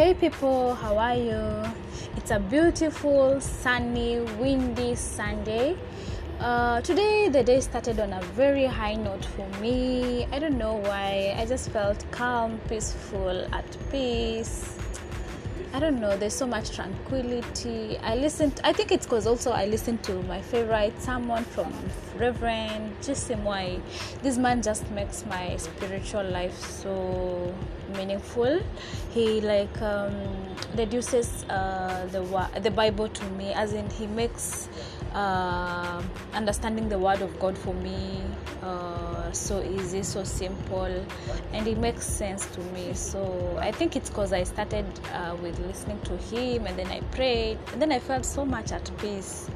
Hey people, how are you? It's a beautiful, sunny, windy Sunday. Uh, today, the day started on a very high note for me. I don't know why. I just felt calm, peaceful, at peace. I don't know, there's so much tranquility. I listened, I think it's because also I listened to my favorite someone from Reverend Jisim Why. This man just makes my spiritual life so meaningful. He like um, reduces uh, the the Bible to me, as in he makes uh, understanding the Word of God for me uh, so easy, so simple, and it makes sense to me. So I think it's because I started uh, with listening to him, and then I prayed, and then I felt so much at peace.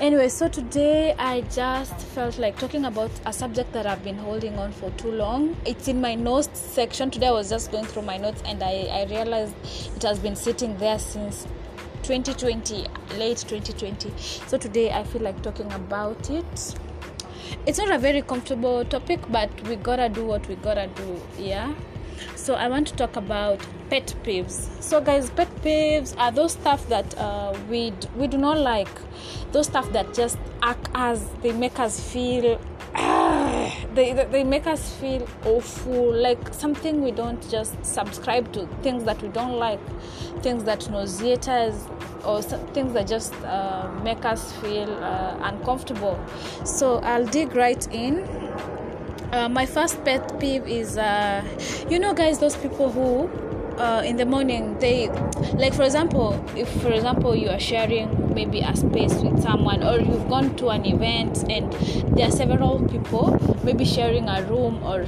Anyway, so today I just felt like talking about a subject that I've been holding on for too long. It's in my notes section. Today I was just going through my notes and I, I realized it has been sitting there since 2020 late 2020 so today i feel like talking about it it's not a very comfortable topic but we gotta do what we gotta do yeah so i want to talk about pet peeves. So guys pet peeves are those stuff that uh, we we do not like. Those stuff that just act as they make us feel they, they make us feel awful. Like something we don't just subscribe to. Things that we don't like. Things that nauseate us. Or things that just uh, make us feel uh, uncomfortable. So i'll dig right in uh, my first pet peeve is uh, you know guys those people who uh, in the morning they like for example if for example you are sharing maybe a space with someone or you've gone to an event and there are several people maybe sharing a room or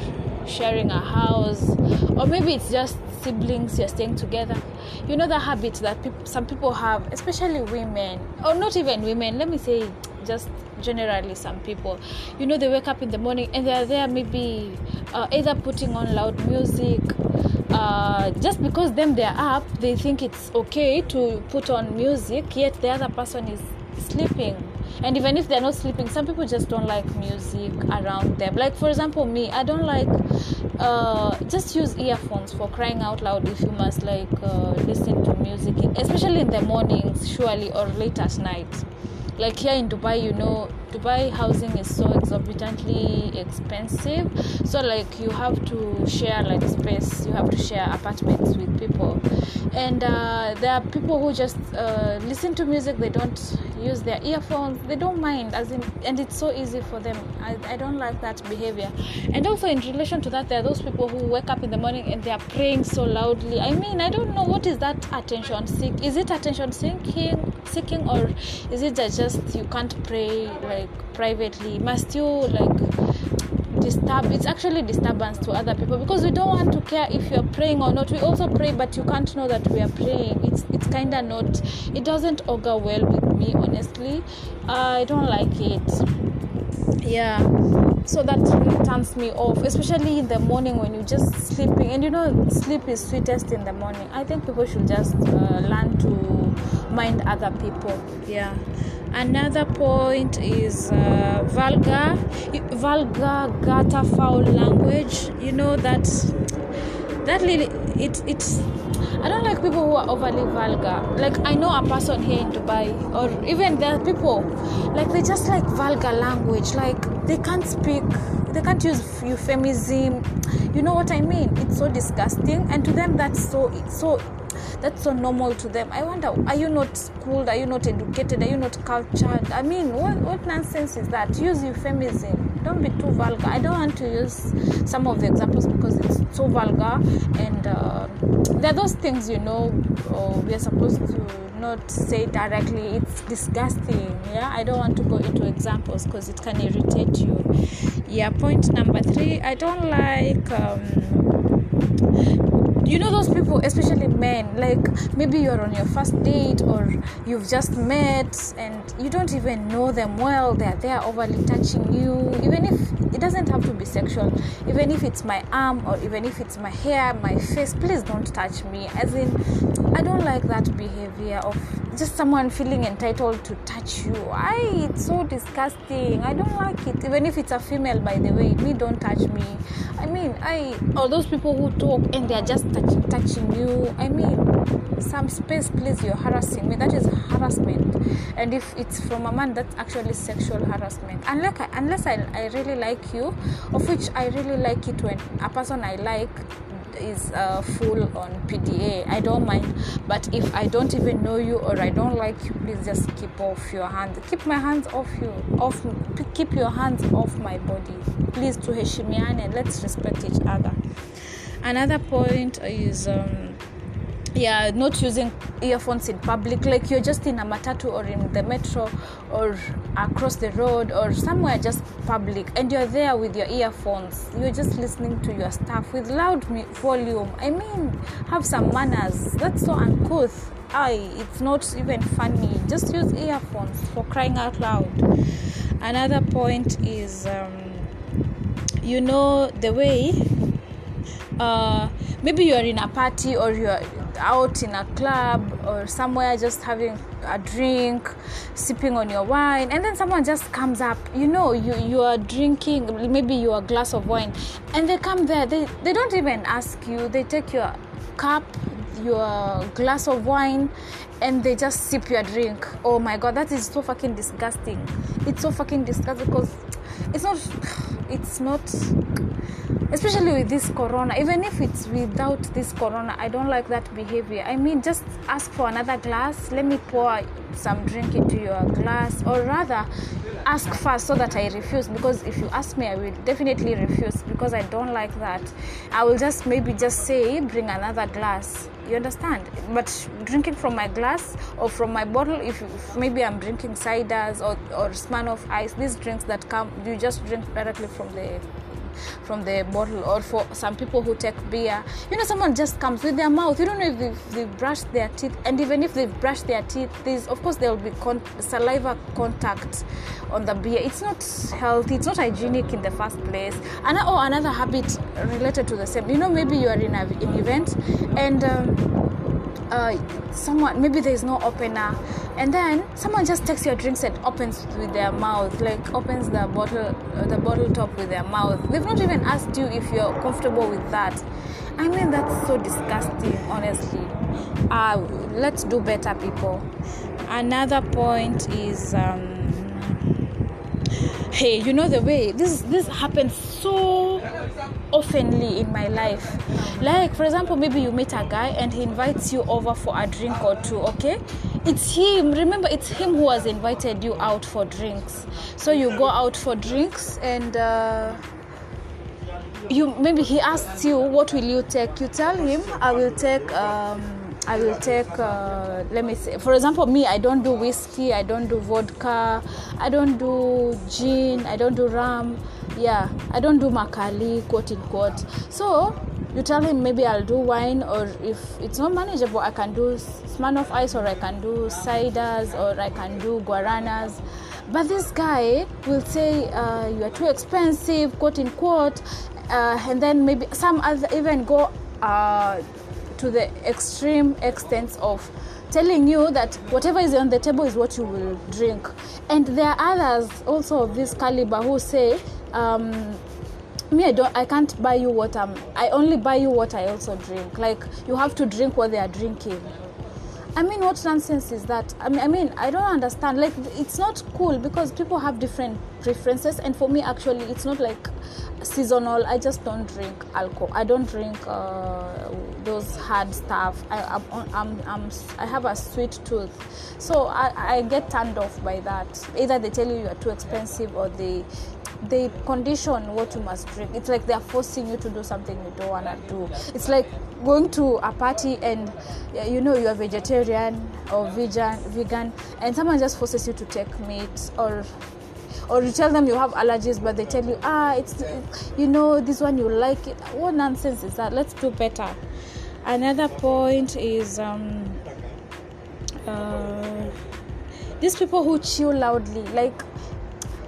sharing a house or maybe it's just siblings you're staying together. You know the habit that some people have especially women or not even women let me say just generally some people you know they wake up in the morning and they're there maybe uh, either putting on loud music uh, just because them they're up they think it's okay to put on music yet the other person is sleeping. And even if they're not sleeping some people just don't like music around them. Like for example me i don't like uh, just use earphones for crying out loud if you must like uh, listen to music especially in the mornings surely or late at night like here in dubai you know dubai housing is so exorbitantly expensive. So like you have to share like space. You have to share apartments with people. And uh, there are people who just uh, listen to music. They don't use their earphones. They don't mind as in and it's so easy for them. I, I don't like that behavior. And also in relation to that there are those people who wake up in the morning and they are praying so loudly. I mean i don't know what is that attention seek. Is it attention seeking seeking or is it just you can't pray like privately must you like disturb it's actually disturbance to other people because we don't want to care if you're praying or not. We also pray but you can't know that we are praying. It's it's kind of not it doesn't augur well with me honestly. I don't like it. Yeah. So that really turns me off especially in the morning when you're just sleeping. And you know sleep is sweetest in the morning. I think people should just uh, learn to mind other people. Yeah another point is uh, vulgar vulgar gutter foul language you know that that really it it's I don't like people who are overly vulgar. Like I know a person here in Dubai, or even there are people like they just like vulgar language. Like they can't speak, they can't use euphemism. You know what I mean? It's so disgusting, and to them that's so so that's so normal to them. I wonder, are you not schooled? Are you not educated? Are you not cultured? I mean, what, what nonsense is that? Use euphemism. Don't be too vulgar. I don't want to use some of the examples because it's so vulgar and uh, there are those things, you know, uh, we are supposed to not say directly. It's disgusting. Yeah, I don't want to go into examples because it can irritate you. Yeah, point number three, I don't like. Um, you know those people especially men? Like maybe you're on your first date or you've just met and you don't even know them well. They're there overly touching you. Even if it doesn't have to be sexual even if it's my arm or even if it's my hair my face please don't touch me. As in i don't like that behavior of just someone feeling entitled to touch you. I it's so disgusting. I don't like it. Even if it's a female, by the way, me don't touch me. I mean, I or those people who talk and they're just touching touching you. I mean, some space, please. You're harassing me. That is harassment. And if it's from a man, that's actually sexual harassment. Unless unless I, I really like you, of which I really like it when a person I like is uh, full on PDA. I don't mind, but if I don't even know you or I don't like you, please just keep off your hands. Keep my hands off you. Off. Keep your hands off my body. Please to tuheshimiane. Let's respect each other. Another point is. Um, yeah not using earphones in public like you're just in a matatu or in the metro or across the road or somewhere just public and you're there with your earphones. You're just listening to your stuff with loud volume. I mean have some manners. That's so uncouth. I, it's not even funny. Just use earphones for crying out loud. Another point is um, you know the way uh, maybe you're in a party or you're out in a club or somewhere just having a drink sipping on your wine and then someone just comes up. You know you you are drinking maybe your glass of wine and they come there. They they don't even ask you. They take your cup your glass of wine and they just sip your drink. Oh my god that is so fucking disgusting. It's so fucking disgusting because it's not it's not especially with this corona even if it's without this corona i don't like that behavior. I mean just ask for another glass. Let me pour some drink into your glass. Or rather ask first so that i refuse. Because if you ask me i will definitely refuse. Because i don't like that. I will just maybe just say bring another glass you understand? But drinking from my glass or from my bottle if, if maybe i'm drinking ciders or, or of ice these drinks that come you just drink directly from the from the bottle or for some people who take beer. You know someone just comes with their mouth. You don't know if they've, they've brushed their teeth. And even if they've brushed their teeth there's of course there will be con- saliva contact on the beer. It's not healthy. It's not hygienic in the first place. And oh another habit related to the same. You know maybe you are in a, an event and um, uh, someone maybe there's no opener. And then someone just takes your drinks and opens with their mouth like opens the bottle uh, the bottle top with their mouth. They've not even asked you if you're comfortable with that. I mean that's so disgusting honestly. Uh, let's do better people. Another point is um, hey you know the way this this happens so oftenly in my life. Like for example maybe you meet a guy and he invites you over for a drink or two okay? It's him. Remember it's him who has invited you out for drinks. So you go out for drinks and uh, you maybe he asks you what will you take? You tell him i will take um, I will take, uh, let me say, for example, me, I don't do whiskey, I don't do vodka, I don't do gin, I don't do rum, yeah, I don't do makali, quote unquote. So you tell him maybe I'll do wine, or if it's not manageable, I can do Smirnoff Ice, or I can do ciders, or I can do guaranas. But this guy will say uh, you are too expensive, quote unquote, uh, and then maybe some other even go. Uh, to the extreme extent of telling you that whatever is on the table is what you will drink. And there are others also of this caliber who say, um, me I don't I can't buy you what I'm I only buy you what I also drink. Like you have to drink what they are drinking. I mean, what nonsense is that? I mean, I mean, I don't understand. Like, it's not cool because people have different preferences, and for me, actually, it's not like seasonal. I just don't drink alcohol. I don't drink uh, those hard stuff. I, I'm, I'm, I'm, i have a sweet tooth, so I, I get turned off by that. Either they tell you you are too expensive, or they they condition what you must drink. It's like they're forcing you to do something you don't want to do. It's like going to a party and you know you're vegetarian or vegan, vegan, and someone just forces you to take meat or or you tell them you have allergies but they tell you ah it's you know this one you like it what nonsense is that let's do better another point is um, uh, these people who chew loudly like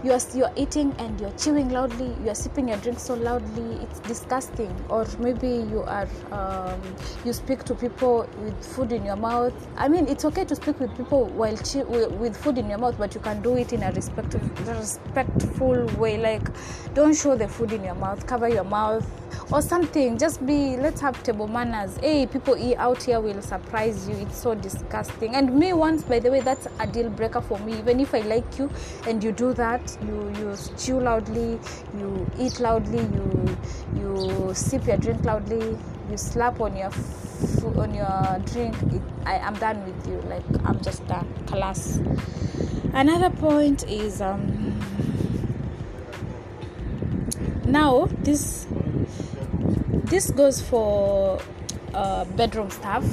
you are you're eating and you're chewing loudly. You're sipping your drink so loudly. It's disgusting. Or maybe you are um, you speak to people with food in your mouth. I mean it's okay to speak with people while chew- with food in your mouth but you can do it in a respectful respectful way. Like don't show the food in your mouth. Cover your mouth. Or something. Just be let's have table manners. Hey people eat out here will surprise you. It's so disgusting. And me once by the way that's a deal breaker for me. Even if i like you and you do that you you chew loudly you eat loudly you you sip your drink loudly you slap on your f- on your drink it, i am done with you like i'm just done class. Another point is um now this this goes for uh, bedroom stuff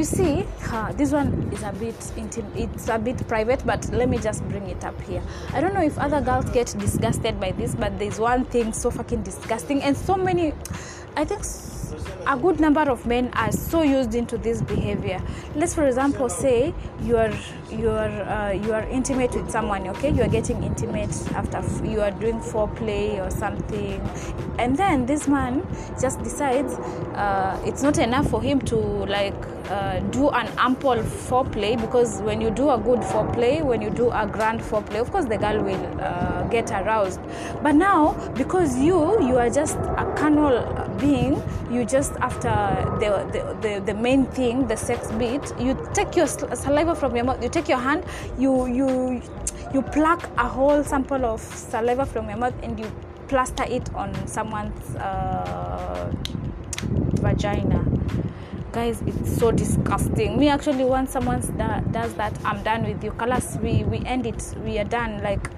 you see uh, this one is a bit intim- it's a bit private but let me just bring it up here. I don't know if other girls get disgusted by this but there's one thing so fucking disgusting and so many i think a good number of men are so used into this behavior. Let's for example say you are you are uh, you are intimate with someone okay? You are getting intimate after f- you are doing foreplay or something. And then this man just decides uh, it's not enough for him to like uh, do an ample foreplay because when you do a good foreplay when you do a grand foreplay of course the girl will uh, get aroused. But now because you you are just a carnal being you just after the, the, the, the main thing the sex bit you take your saliva from your mouth you take your hand you you you pluck a whole sample of saliva from your mouth and you plaster it on someone's uh, vagina. Guys it's so disgusting. Me actually once someone da- does that i'm done with you. Colors we we end it. We are done. Like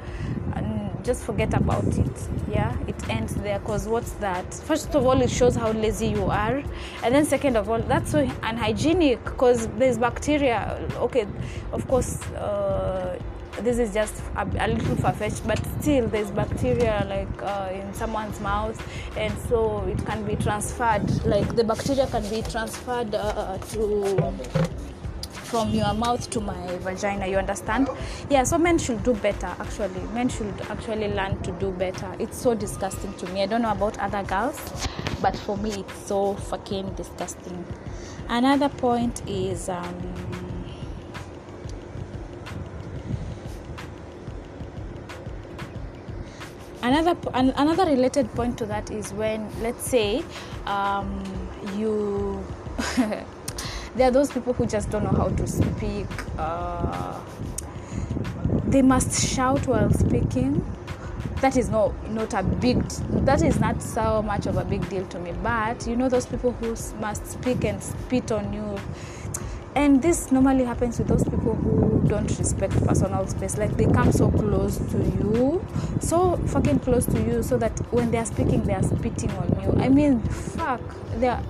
just forget about it. Yeah? It ends there because what's that? First of all it shows how lazy you are. And then second of all that's so unhygienic because there's bacteria. Okay of course uh, this is just a, a little far-fetched but still there's bacteria like uh, in someone's mouth. And so it can be transferred like the bacteria can be transferred uh, to from your mouth to my vagina you understand? Yeah so men should do better actually. Men should actually learn to do better. It's so disgusting to me. I don't know about other girls but for me it's so fucking disgusting. Another point is um, another another related point to that is when let's say um, you there are those people who just don't know how to speak uh, they must shout while speaking. That is no, not a big that is not so much of a big deal to me. But you know those people who must speak and spit on you and this normally happens with those people who don't respect personal space. Like they come so close to you so fucking close to you so that when they are speaking they are spitting on you. I mean fuck they are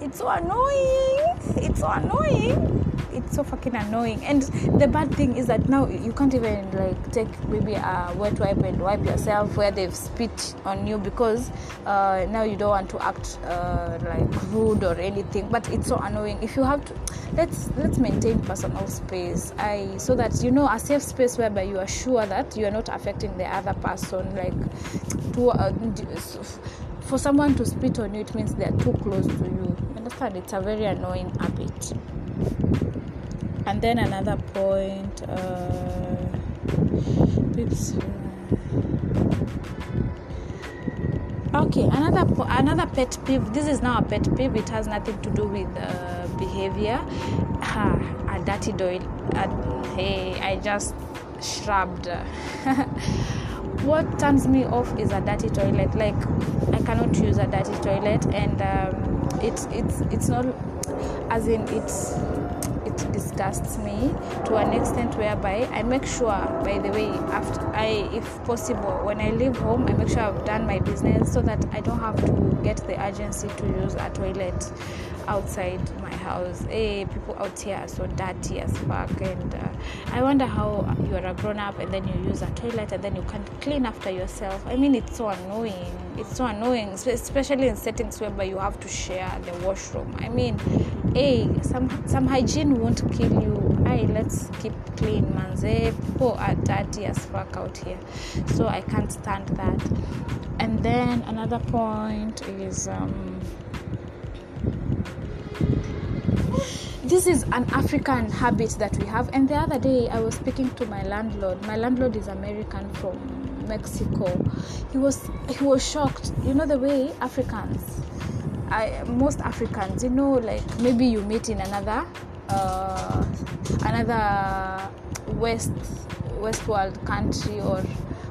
it's so annoying. It's so annoying it's so fucking annoying. And the bad thing is that now you can't even like take maybe a wet wipe and wipe yourself where they've spit on you because uh, now you don't want to act uh, like rude or anything. But it's so annoying. If you have to let's let's maintain personal space. I so that you know a safe space whereby you are sure that you are not affecting the other person like to uh, for someone to spit on you it means they're too close to you understand? It's a very annoying habit and then another point uh, oops, okay another another pet peeve this is now a pet peeve it has nothing to do with uh, behavior. A dirty toilet hey i just shrugged what turns me off is a dirty toilet like i cannot use a dirty toilet and um, it's it's it's not as in it's disgusts me to an extent whereby I make sure, by the way, after I, if possible, when I leave home, I make sure I've done my business so that I don't have to get the urgency to use a toilet outside my house. Hey, people out here are so dirty as fuck, and uh, I wonder how you are a grown up and then you use a toilet and then you can't clean after yourself. I mean, it's so annoying. It's so annoying, especially in settings whereby you have to share the washroom. I mean, hey, some some hygiene won't kill you I let's keep clean, manze. People are dirty as fuck out here, so I can't stand that. And then another point is. Um, this is an african habit that we have and the other day i was speaking to my landlord my landlord is american from mexico he was he was shocked you know the way africans I, most africans you know like maybe you meet in another uh, another west west world country or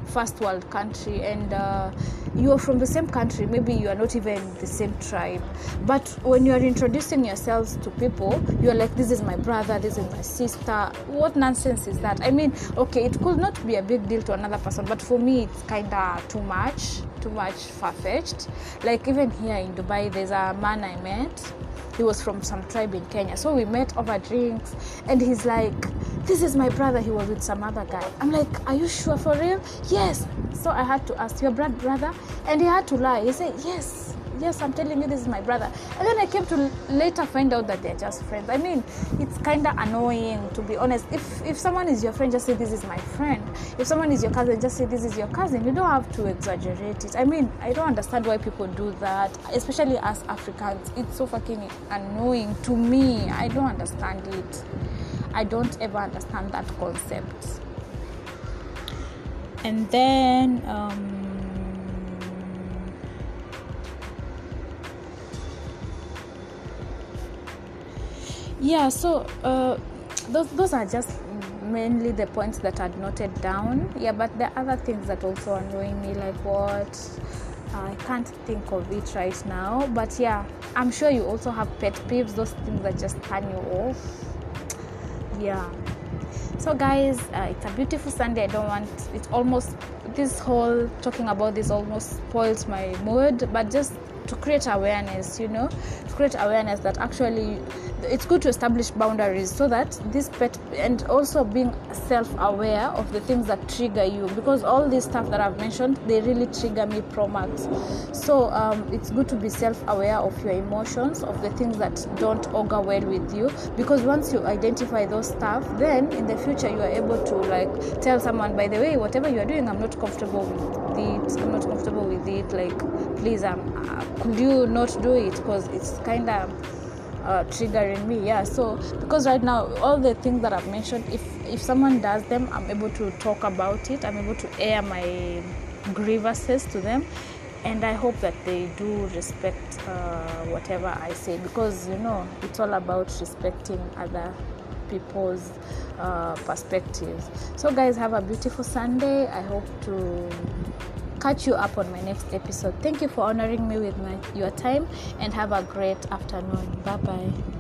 first world country and uh, you are from the same country maybe you are not even the same tribe. But when you are introducing yourselves to people you are like this is my brother this is my sister. What nonsense is that? I mean okay it could not be a big deal to another person but for me it's kind of too much too much far-fetched. Like even here in dubai there's a man i met. He was from some tribe in Kenya. So we met over drinks, and he's like, This is my brother. He was with some other guy. I'm like, Are you sure for real? Yes. So I had to ask, Your brother, brother? And he had to lie. He said, Yes yes i'm telling you this is my brother and then i came to later find out that they're just friends i mean it's kind of annoying to be honest if if someone is your friend just say this is my friend if someone is your cousin just say this is your cousin you don't have to exaggerate it i mean i don't understand why people do that especially as africans it's so fucking annoying to me i don't understand it i don't ever understand that concept. And then um, yeah so uh, those, those are just mainly the points that i'd noted down. Yeah but there are other things that also annoying me like what i can't think of it right now. But yeah i'm sure you also have pet peeves. Those things that just turn you off yeah. So guys uh, it's a beautiful sunday. I don't want it's almost this whole talking about this almost spoils my mood but just create awareness you know to create awareness that actually it's good to establish boundaries so that this pet and also being self-aware of the things that trigger you because all this stuff that i've mentioned they really trigger me pro max so um, it's good to be self-aware of your emotions of the things that don't augur well with you because once you identify those stuff then in the future you are able to like tell someone by the way whatever you are doing i'm not comfortable with it i'm not comfortable with it like please um, uh, could you not do it? Because it's kind of uh, triggering me yeah. So because right now all the things that i've mentioned if if someone does them i'm able to talk about it. I'm able to air my grievances to them. And i hope that they do respect uh, whatever i say. Because you know it's all about respecting other people's uh, perspectives so guys have a beautiful sunday i hope to catch you up on my next episode. Thank you for honoring me with my, your time and have a great afternoon. Bye bye.